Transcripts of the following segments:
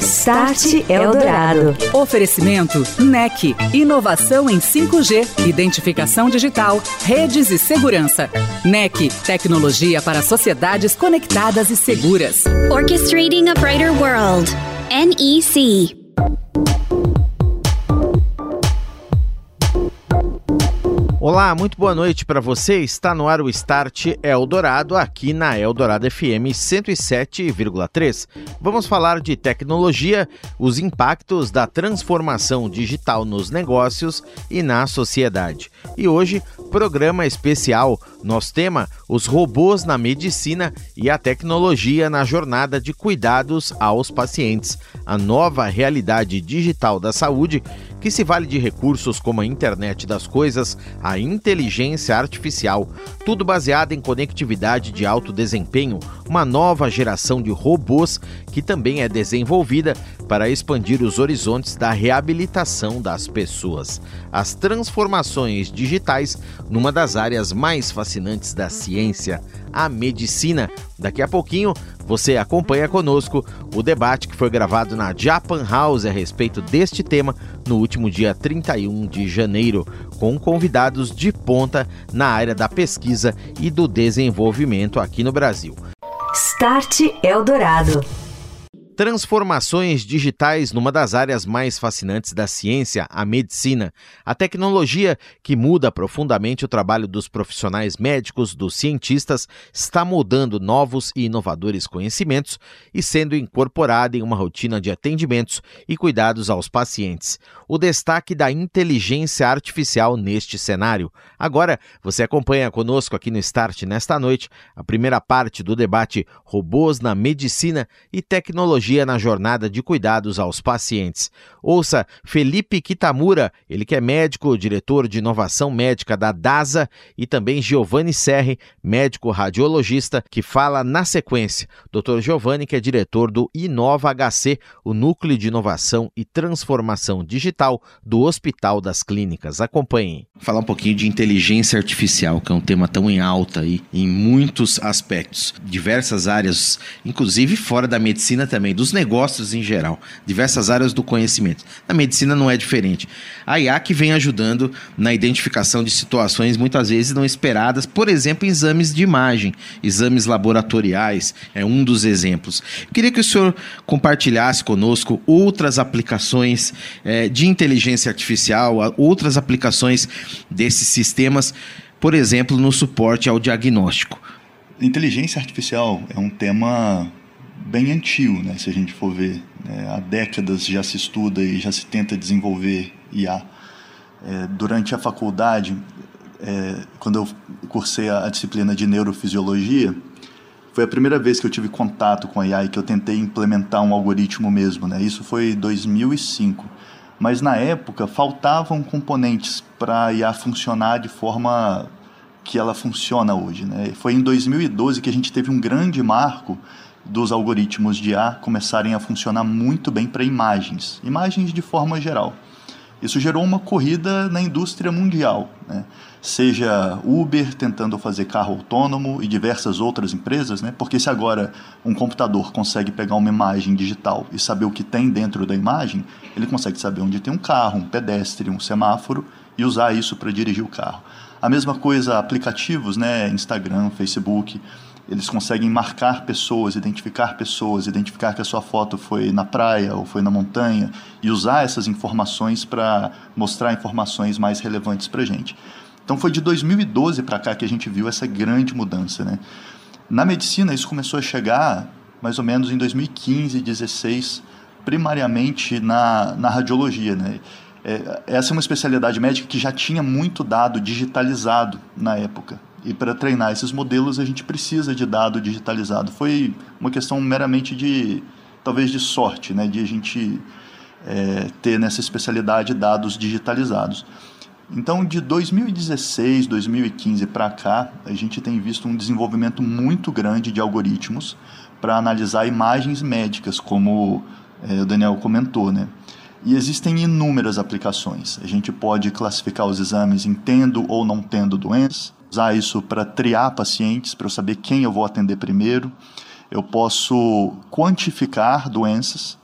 Start Eldorado. Oferecimento NEC. Inovação em 5G, identificação digital, redes e segurança. NEC. Tecnologia para sociedades conectadas e seguras. Orchestrating a Brighter World. NEC. Olá, muito boa noite para você. Está no ar o Start Eldorado, aqui na Eldorado FM 107,3. Vamos falar de tecnologia, os impactos da transformação digital nos negócios e na sociedade. E hoje, programa especial. Nosso tema: os robôs na medicina e a tecnologia na jornada de cuidados aos pacientes. A nova realidade digital da saúde que se vale de recursos como a internet das coisas, a inteligência artificial, tudo baseado em conectividade de alto desempenho, uma nova geração de robôs que também é desenvolvida para expandir os horizontes da reabilitação das pessoas. As transformações digitais numa das áreas mais fascinantes da ciência, a medicina. Daqui a pouquinho você acompanha conosco o debate que foi gravado na Japan House a respeito deste tema no último dia 31 de janeiro, com convidados de ponta na área da pesquisa e do desenvolvimento aqui no Brasil. Start Eldorado. Transformações digitais numa das áreas mais fascinantes da ciência, a medicina. A tecnologia que muda profundamente o trabalho dos profissionais médicos, dos cientistas, está mudando novos e inovadores conhecimentos e sendo incorporada em uma rotina de atendimentos e cuidados aos pacientes. O destaque da inteligência artificial neste cenário. Agora, você acompanha conosco aqui no Start nesta noite a primeira parte do debate Robôs na Medicina e Tecnologia na jornada de cuidados aos pacientes. Ouça Felipe Kitamura, ele que é médico, diretor de inovação médica da DASA, e também Giovanni Serri, médico radiologista, que fala na sequência. Dr. Giovanni, que é diretor do Inova HC, o Núcleo de Inovação e Transformação Digital do Hospital das Clínicas. Acompanhem. Falar um pouquinho de inteligência artificial, que é um tema tão em alta aí, em muitos aspectos, diversas áreas, inclusive fora da medicina também dos negócios em geral, diversas áreas do conhecimento. Na medicina não é diferente. A IAC vem ajudando na identificação de situações muitas vezes não esperadas, por exemplo, exames de imagem, exames laboratoriais, é um dos exemplos. Eu queria que o senhor compartilhasse conosco outras aplicações é, de inteligência artificial, outras aplicações desses sistemas, por exemplo, no suporte ao diagnóstico. Inteligência artificial é um tema bem antigo, né? Se a gente for ver, né? há décadas já se estuda e já se tenta desenvolver IA. É, durante a faculdade, é, quando eu cursei a, a, disciplina de neurofisiologia, foi a primeira vez que eu tive contato com a IA e que eu tentei implementar um algoritmo mesmo, né? Isso foi em 2005. Mas na época faltavam componentes para a IA funcionar de forma que ela funciona hoje, né? Foi em 2012 que a gente teve um grande marco dos algoritmos de IA começarem a funcionar muito bem para imagens, imagens de forma geral. Isso gerou uma corrida na indústria mundial, né? seja Uber tentando fazer carro autônomo e diversas outras empresas, né? porque se agora um computador consegue pegar uma imagem digital e saber o que tem dentro da imagem, ele consegue saber onde tem um carro, um pedestre, um semáforo e usar isso para dirigir o carro. A mesma coisa aplicativos, né? Instagram, Facebook, eles conseguem marcar pessoas, identificar pessoas, identificar que a sua foto foi na praia ou foi na montanha e usar essas informações para mostrar informações mais relevantes para a gente. Então foi de 2012 para cá que a gente viu essa grande mudança. Né? Na medicina, isso começou a chegar mais ou menos em 2015, 2016, primariamente na, na radiologia. Né? É, essa é uma especialidade médica que já tinha muito dado digitalizado na época. E para treinar esses modelos a gente precisa de dado digitalizado. Foi uma questão meramente de, talvez, de sorte, né? de a gente é, ter nessa especialidade dados digitalizados. Então, de 2016, 2015 para cá, a gente tem visto um desenvolvimento muito grande de algoritmos para analisar imagens médicas, como é, o Daniel comentou, né? E existem inúmeras aplicações. A gente pode classificar os exames em tendo ou não tendo doenças, usar isso para triar pacientes, para eu saber quem eu vou atender primeiro. eu posso quantificar doenças.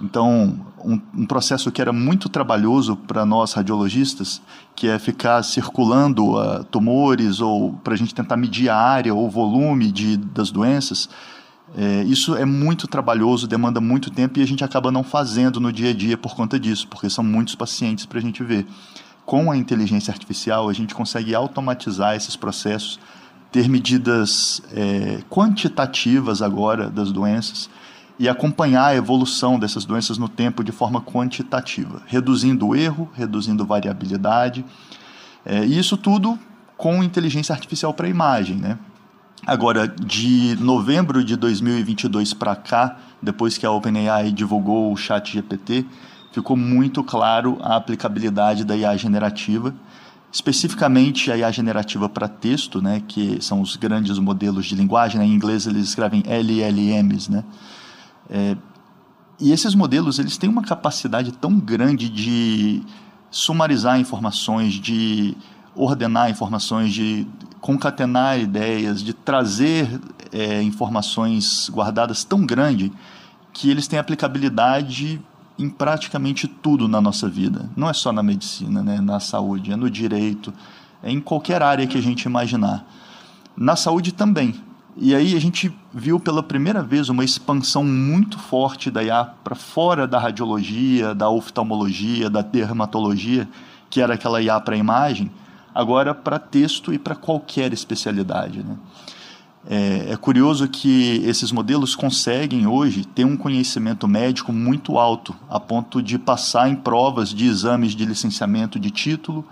Então, um, um processo que era muito trabalhoso para nós radiologistas, que é ficar circulando uh, tumores ou para a gente tentar medir a área ou o volume de, das doenças, é, isso é muito trabalhoso, demanda muito tempo e a gente acaba não fazendo no dia a dia por conta disso, porque são muitos pacientes para a gente ver. Com a inteligência artificial, a gente consegue automatizar esses processos, ter medidas é, quantitativas agora das doenças e acompanhar a evolução dessas doenças no tempo de forma quantitativa, reduzindo o erro, reduzindo variabilidade. É, e isso tudo com inteligência artificial para imagem, né? Agora, de novembro de 2022 para cá, depois que a OpenAI divulgou o Chat GPT, ficou muito claro a aplicabilidade da IA generativa, especificamente a IA generativa para texto, né, que são os grandes modelos de linguagem. Né, em inglês eles escrevem LLMs, né? É, e esses modelos eles têm uma capacidade tão grande de sumarizar informações, de ordenar informações, de concatenar ideias, de trazer é, informações guardadas tão grande que eles têm aplicabilidade em praticamente tudo na nossa vida. Não é só na medicina, né? na saúde, é no direito, é em qualquer área que a gente imaginar. Na saúde também. E aí a gente viu pela primeira vez uma expansão muito forte da IA para fora da radiologia, da oftalmologia, da dermatologia, que era aquela IA para imagem, agora para texto e para qualquer especialidade. Né? É, é, curioso que esses modelos conseguem hoje ter um conhecimento médico muito alto, a ponto de passar em provas de exames de licenciamento de título,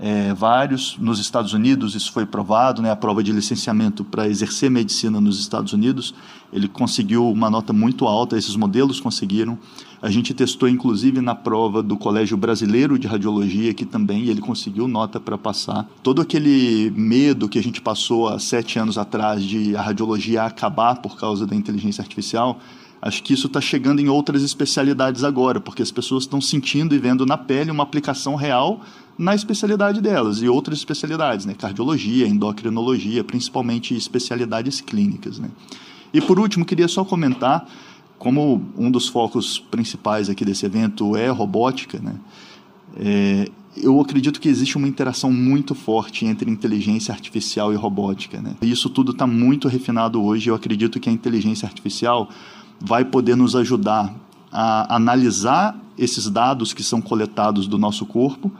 é, vários. Nos Estados Unidos isso foi provado, né, a prova de licenciamento para exercer medicina nos Estados Unidos, ele conseguiu uma nota muito alta, esses modelos conseguiram. A gente testou inclusive na prova do Colégio Brasileiro de Radiologia, que também ele conseguiu nota para passar. Todo aquele medo que a gente passou há sete anos atrás de a radiologia acabar por causa da inteligência artificial, Acho que isso está chegando em outras especialidades agora, porque as pessoas estão sentindo e vendo na pele uma aplicação real na especialidade delas e outras especialidades, né? cardiologia, endocrinologia, principalmente especialidades clínicas. Né? E por último, queria só comentar, como um dos focos principais aqui desse evento é robótica, né? É, eu acredito que existe uma interação muito forte entre inteligência artificial e robótica. Né? Isso tudo está muito refinado hoje. Eu acredito que a inteligência artificial vai poder nos ajudar a analisar esses dados que são coletados do nosso corpo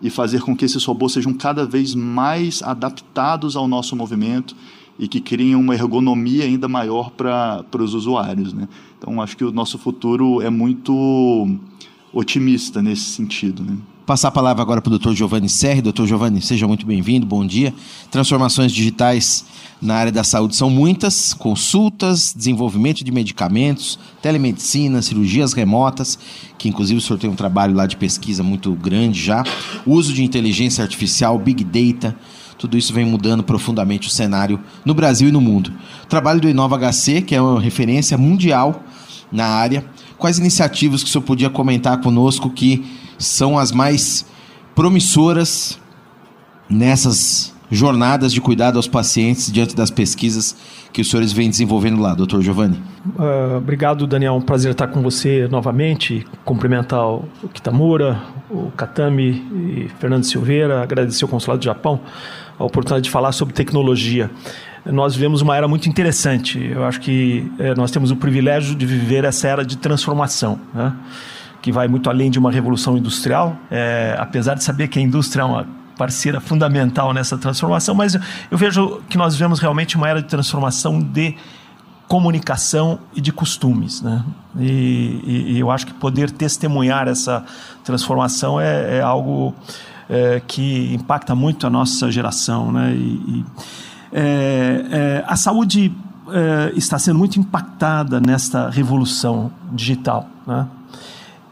e fazer com que esses robôs sejam cada vez mais adaptados ao nosso movimento e que criem uma ergonomia ainda maior para os usuários. Né? Então, acho que o nosso futuro é muito otimista nesse sentido. Né? Passar a palavra agora para o Dr. Giovanni Serri. Dr. Giovanni, seja muito bem-vindo, bom dia. Transformações digitais na área da saúde são muitas: consultas, desenvolvimento de medicamentos, telemedicina, cirurgias remotas, que inclusive o senhor tem um trabalho lá de pesquisa muito grande já, uso de inteligência artificial, big data. Tudo isso vem mudando profundamente o cenário no Brasil e no mundo. O trabalho do Inova HC, que é uma referência mundial na área. Quais iniciativas que o senhor podia comentar conosco que são as mais promissoras nessas jornadas de cuidado aos pacientes diante das pesquisas que os senhores vêm desenvolvendo lá, doutor Giovanni. Uh, obrigado, Daniel. Um prazer estar com você novamente. Cumprimentar o Kitamura, o Katami e Fernando Silveira, agradecer ao Consulado do Japão a oportunidade de falar sobre tecnologia. Nós vivemos uma era muito interessante. Eu acho que eh, nós temos o privilégio de viver essa era de transformação. Né? Que vai muito além de uma revolução industrial, é, apesar de saber que a indústria é uma parceira fundamental nessa transformação, mas eu, eu vejo que nós vivemos realmente uma era de transformação de comunicação e de costumes. Né? E, e, e eu acho que poder testemunhar essa transformação é, é algo é, que impacta muito a nossa geração. Né? E, é, é, a saúde é, está sendo muito impactada nesta revolução digital. Né?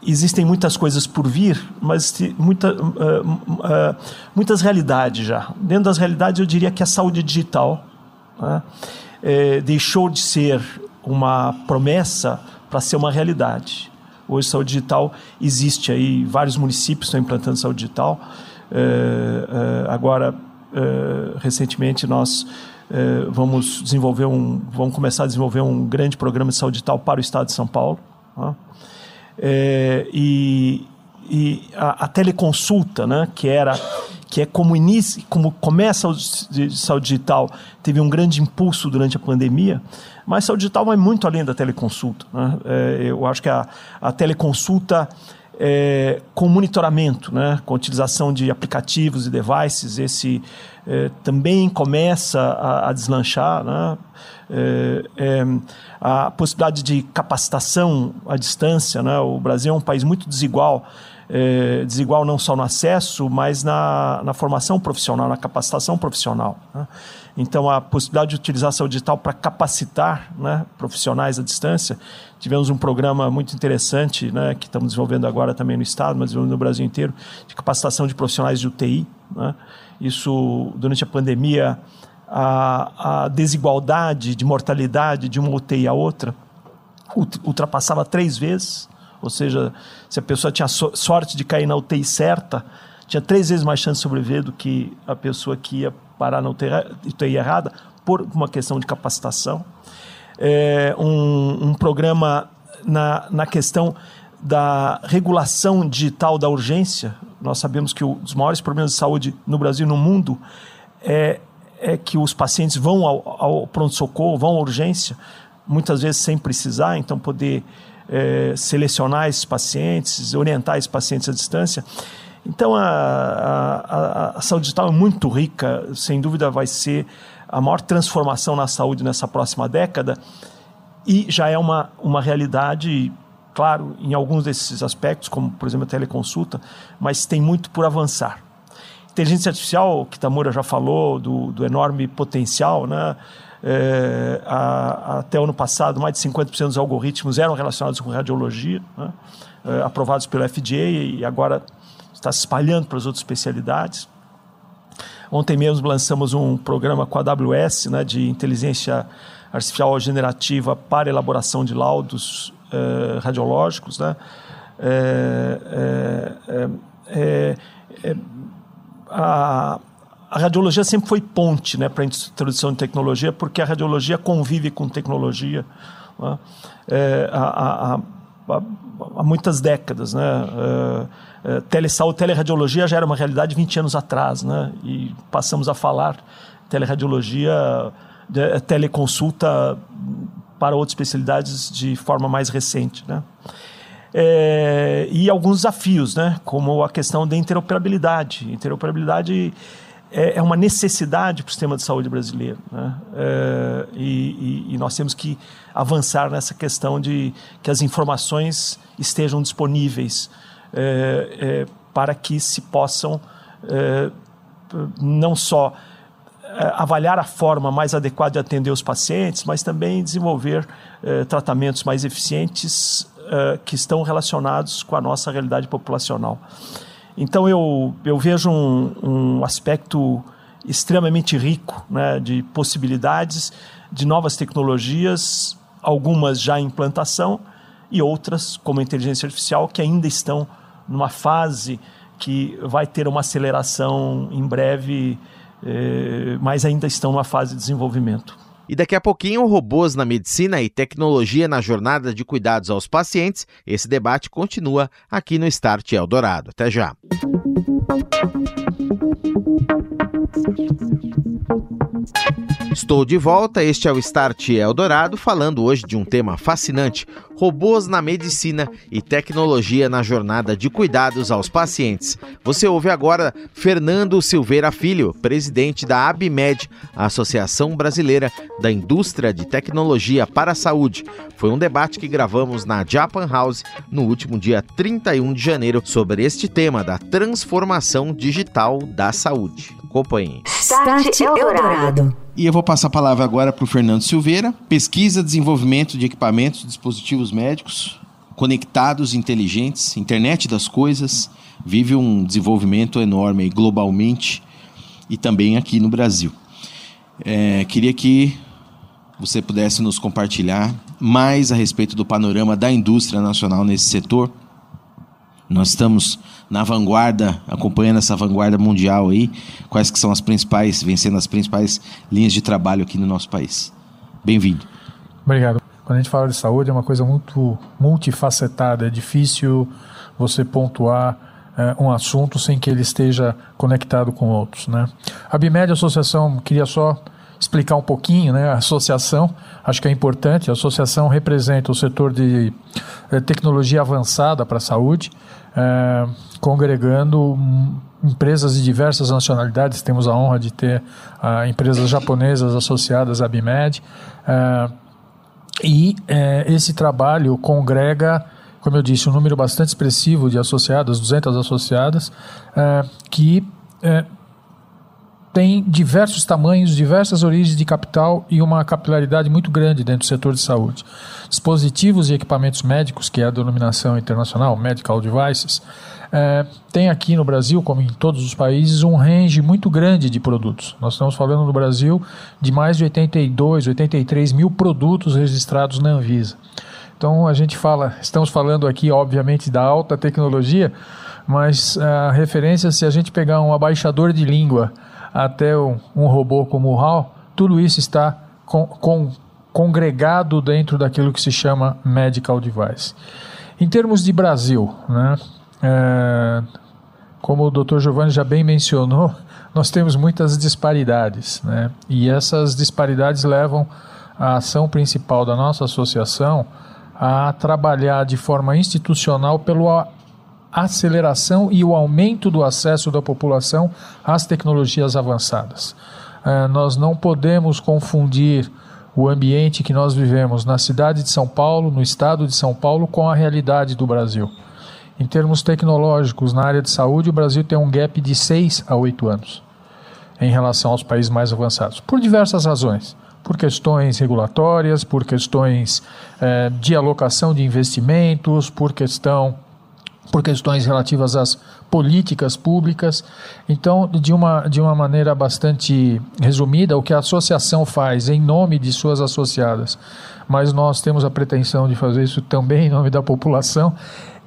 Existem muitas coisas por vir, mas muita, uh, uh, muitas realidades já. Dentro das realidades, eu diria que a saúde digital né, é, deixou de ser uma promessa para ser uma realidade. Hoje, saúde digital existe aí, vários municípios estão implantando saúde digital. É, é, agora, recentemente, nós é, vamos desenvolver um, vamos começar a desenvolver um grande programa de saúde digital para o Estado de São Paulo. Né? É, e, e a, a, teleconsulta, né, que era que é como inicia, como começa a saúde digital, teve um grande impulso durante a pandemia, mas saúde digital vai muito além da teleconsulta. Né? É, eu acho que a, a teleconsulta é, com monitoramento, né, com utilização de aplicativos e devices, esse é, também começa a, a deslanchar. Né, é, é a possibilidade de capacitação à distância. Né, o Brasil é um país muito desigual é, desigual não só no acesso, mas na, na formação profissional, na capacitação profissional. Né? Então, a possibilidade de saúde digital para capacitar né, profissionais à distância. Tivemos um programa muito interessante, né, que estamos desenvolvendo agora também no Estado, mas no Brasil inteiro, de capacitação de profissionais de UTI. Né? Isso, durante a pandemia, a, a desigualdade de mortalidade de uma UTI a outra ultrapassava três vezes ou seja, se a pessoa tinha sorte de cair na UTI certa, tinha três vezes mais chance de sobreviver do que a pessoa que ia parar na UTI errada, por uma questão de capacitação. É um, um programa na, na questão da regulação digital da urgência. Nós sabemos que um dos maiores problemas de saúde no Brasil e no mundo é, é que os pacientes vão ao, ao pronto-socorro, vão à urgência, muitas vezes sem precisar, então poder é, selecionar esses pacientes, orientar esses pacientes à distância. Então, a, a, a, saúde digital é muito rica, sem dúvida vai ser a maior transformação na saúde nessa próxima década e já é uma, uma realidade, claro, em alguns desses aspectos, como, por exemplo, a teleconsulta, mas tem muito por avançar. Inteligência artificial, que Tamura já falou, do, do enorme potencial, né? É, a, até o ano passado, mais de 50% dos algoritmos eram relacionados com radiologia, né? é, aprovados pelo FDA e agora está se espalhando para as outras especialidades. Ontem mesmo lançamos um programa com a AWS né, de inteligência artificial generativa para elaboração de laudos é, radiológicos. Né? É, é, é, a, a radiologia sempre foi ponte né, para a introdução de tecnologia, porque a radiologia convive com tecnologia né, é, há, há, há, muitas décadas. Né, é, é, telesaúde, teleradiologia já era uma realidade 20 anos atrás, né, e passamos a falar teleradiologia, de, teleconsulta para outras especialidades de forma mais recente. Né. É, e alguns desafios, né, como a questão da interoperabilidade. Interoperabilidade é, é uma necessidade para o sistema de saúde brasileiro. Né? É, e, e, nós temos que avançar nessa questão de que as informações estejam disponíveis é, é para que se possam é, não só é, avaliar a forma mais adequada de atender os pacientes, mas também desenvolver tratamentos mais eficientes que estão relacionados com a nossa realidade populacional. Então eu, eu vejo um, um aspecto extremamente rico né, de possibilidades, de novas tecnologias, algumas já em implantação e outras, como a inteligência artificial, que ainda estão numa fase que vai ter uma aceleração em breve, eh, mas ainda estão numa fase de desenvolvimento. E daqui a pouquinho, robôs na medicina e tecnologia na jornada de cuidados aos pacientes. Esse debate continua aqui no Start Eldorado. Até já. Estou de volta, este é o Start Eldorado, falando hoje de um tema fascinante: robôs na medicina e tecnologia na jornada de cuidados aos pacientes. Você ouve agora Fernando Silveira Filho, presidente da ABMED, a Associação Brasileira da Indústria de Tecnologia para a Saúde. Foi um debate que gravamos na Japan House no último dia 31 de janeiro sobre este tema da transformação digital da saúde. Acompanhe. Start Eldorado. E eu vou passar a palavra agora para o Fernando Silveira. Pesquisa, desenvolvimento de equipamentos, dispositivos médicos conectados, inteligentes, internet das coisas, vive um desenvolvimento enorme globalmente e também aqui no Brasil. É, queria que você pudesse nos compartilhar mais a respeito do panorama da indústria nacional nesse setor, Nós estamos na vanguarda, acompanhando essa vanguarda mundial aí. Quais que são as principais, vencendo as principais linhas de trabalho aqui no nosso país? Bem-vindo. Obrigado. Quando a gente fala de saúde é uma coisa muito multifacetada, é difícil você pontuar é, um assunto sem que ele esteja conectado com outros, né? A BIMED Associação queria só explicar um pouquinho, né? A associação, acho que é importante. A associação representa o setor de eh, tecnologia avançada para a saúde, eh, congregando empresas de diversas nacionalidades. Temos a honra de ter ah, empresas japonesas associadas à BIMED. Eh, e esse trabalho congrega, como eu disse, um número bastante expressivo de associadas, 200 associadas, que tem diversos tamanhos, diversas origens de capital e uma capilaridade muito grande dentro do setor de saúde. Dispositivos e equipamentos médicos, que é a denominação internacional, Medical Devices, é, tem aqui no Brasil, como em todos os países, um range muito grande de produtos. Nós estamos falando no Brasil de mais de 82, 83 mil produtos registrados na Anvisa. Então a gente fala, estamos falando aqui, obviamente, da alta tecnologia, mas a referência, se a gente pegar um abaixador de língua até um, um robô como o HAL, tudo isso está com, com, congregado dentro daquilo que se chama medical device. Em termos de Brasil, né, é, como o Dr. Giovanni já bem mencionou, nós temos muitas disparidades, né, e essas disparidades levam a ação principal da nossa associação a trabalhar de forma institucional pelo aceleração e o aumento do acesso da população às tecnologias avançadas. É, nós não podemos confundir o ambiente que nós vivemos na cidade de São Paulo, no estado de São Paulo, com a realidade do Brasil. Em termos tecnológicos, na área de saúde, o Brasil tem um gap de 6 a 8 anos em relação aos países mais avançados, por diversas razões. Por questões regulatórias, por questões é, de alocação de investimentos, por questão por questões relativas às políticas públicas. Então, de uma, de uma maneira bastante resumida, o que a associação faz em nome de suas associadas, mas nós temos a pretensão de fazer isso também em nome da população,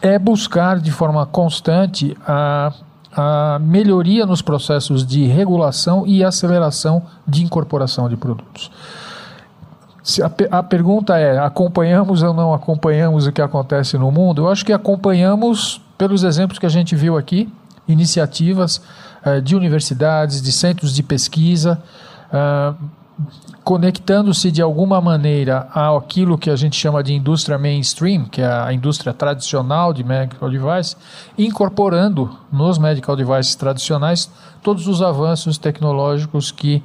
é buscar de forma constante a, a melhoria nos processos de regulação e aceleração de incorporação de produtos. A, a, pergunta é: acompanhamos ou não acompanhamos o que acontece no mundo? Eu acho que acompanhamos pelos exemplos que a gente viu aqui, iniciativas eh, de universidades, de centros de pesquisa, eh, conectando-se de alguma maneira àquilo que a gente chama de indústria mainstream, que é a indústria tradicional de medical device, incorporando nos medical devices tradicionais todos os avanços tecnológicos que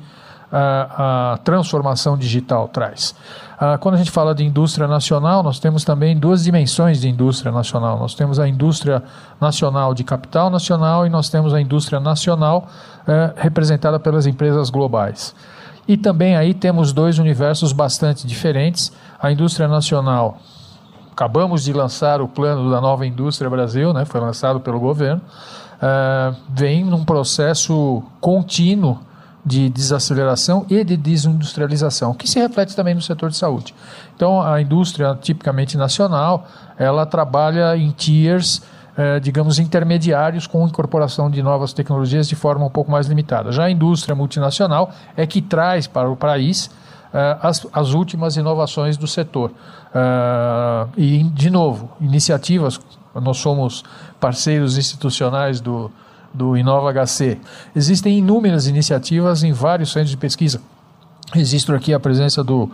a, a transformação digital traz. Ah, quando a gente fala de indústria nacional, nós temos também duas dimensões de indústria nacional. Nós temos a indústria nacional de capital nacional e nós temos a indústria nacional eh, representada pelas empresas globais. E também aí temos dois universos bastante diferentes. A indústria nacional, acabamos de lançar o plano da nova indústria Brasil, né, foi lançado pelo governo, uh, vem num processo contínuo de desaceleração e de desindustrialização, que se reflete também no setor de saúde. Então, a indústria tipicamente nacional, ela trabalha em tiers, eh, digamos, intermediários com incorporação de novas tecnologias de forma um pouco mais limitada. Já a indústria multinacional é que traz para o país eh, as, as últimas inovações do setor. Uh, e, de novo, iniciativas, nós somos parceiros institucionais do, do Inova HC. Existem inúmeras iniciativas em vários centros de pesquisa. Registro aqui a presença do,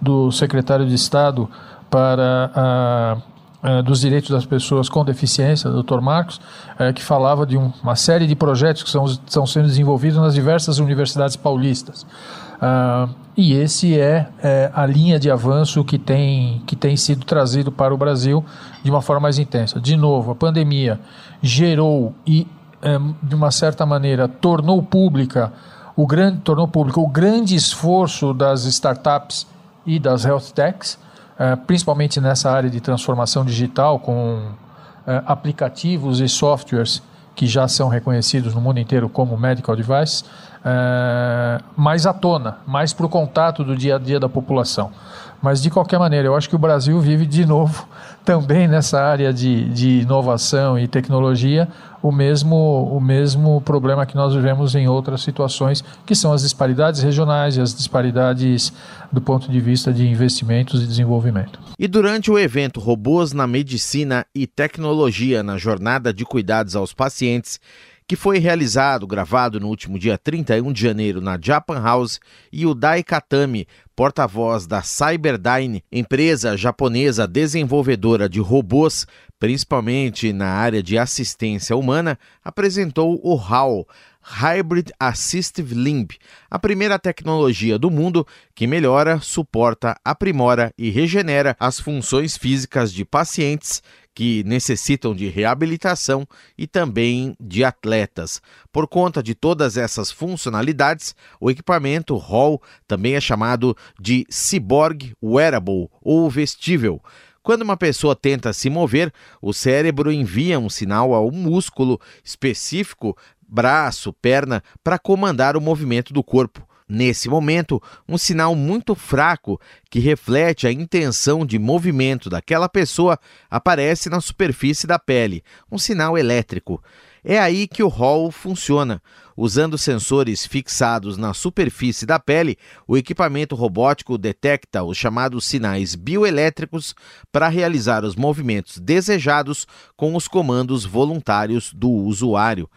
do secretário de Estado para a, a, dos direitos das pessoas com deficiência, Dr. Marcos, é, que falava de um, uma série de projetos que são, estão sendo desenvolvidos nas diversas universidades paulistas. Uh, e esse é, é, a linha de avanço que tem, que tem sido trazido para o Brasil de uma forma mais intensa. De novo, a pandemia gerou e de uma certa maneira, tornou pública o grande, tornou público o grande esforço das startups e das health techs, é, principalmente nessa área de transformação digital, com é, aplicativos e softwares que já são reconhecidos no mundo inteiro como medical device, mais à tona, mais para o contato do dia a dia da população. Mas, de qualquer maneira, eu acho que o Brasil vive de novo também nessa área de, de inovação e tecnologia o mesmo, o mesmo problema que nós vivemos em outras situações, que são as disparidades regionais e as disparidades do ponto de vista de investimentos e desenvolvimento. E durante o evento Robôs na Medicina e Tecnologia na Jornada de Cuidados aos Pacientes, que foi realizado, gravado no último dia 31 de janeiro na Japan House, e o Dai Katami, porta-voz da Cyberdyne, empresa japonesa desenvolvedora de robôs, principalmente na área de assistência humana, apresentou o HAL, Hybrid Assistive Limb, a primeira tecnologia do mundo que melhora, suporta, aprimora e regenera as funções físicas de pacientes que necessitam de reabilitação e também de atletas. Por conta de todas essas funcionalidades, o equipamento Hall também é chamado de Cyborg Wearable ou vestível. Quando uma pessoa tenta se mover, o cérebro envia um sinal ao músculo específico braço, perna, para comandar o movimento do corpo. Nesse momento, um sinal muito fraco que reflete a intenção de movimento daquela pessoa aparece na superfície da pele, um sinal elétrico. É aí que o Hall funciona. Usando sensores fixados na superfície da pele, o equipamento robótico detecta os chamados sinais bioelétricos para realizar os movimentos desejados com os comandos voluntários do usuário.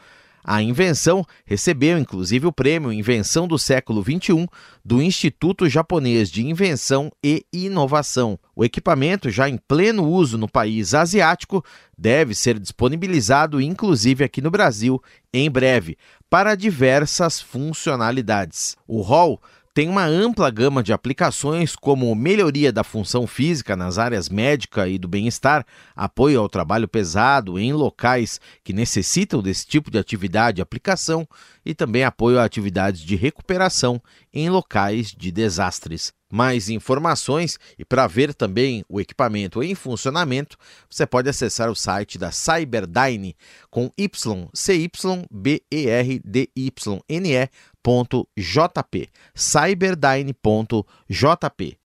A invenção recebeu inclusive o prêmio Invenção do Século XXI do Instituto Japonês de Invenção e Inovação. O equipamento, já em pleno uso no país asiático, deve ser disponibilizado inclusive aqui no Brasil em breve para diversas funcionalidades. O Hall tem uma ampla gama de aplicações, como melhoria da função física nas áreas médica e do bem-estar, apoio ao trabalho pesado em locais que necessitam desse tipo de atividade e aplicação, e também apoio a atividades de recuperação em locais de desastres. Mais informações e para ver também o equipamento em funcionamento, você pode acessar o site da Cyberdyne com Y, C Y B E R D Y N E cyberdyne.jp. cyberdyne.jp.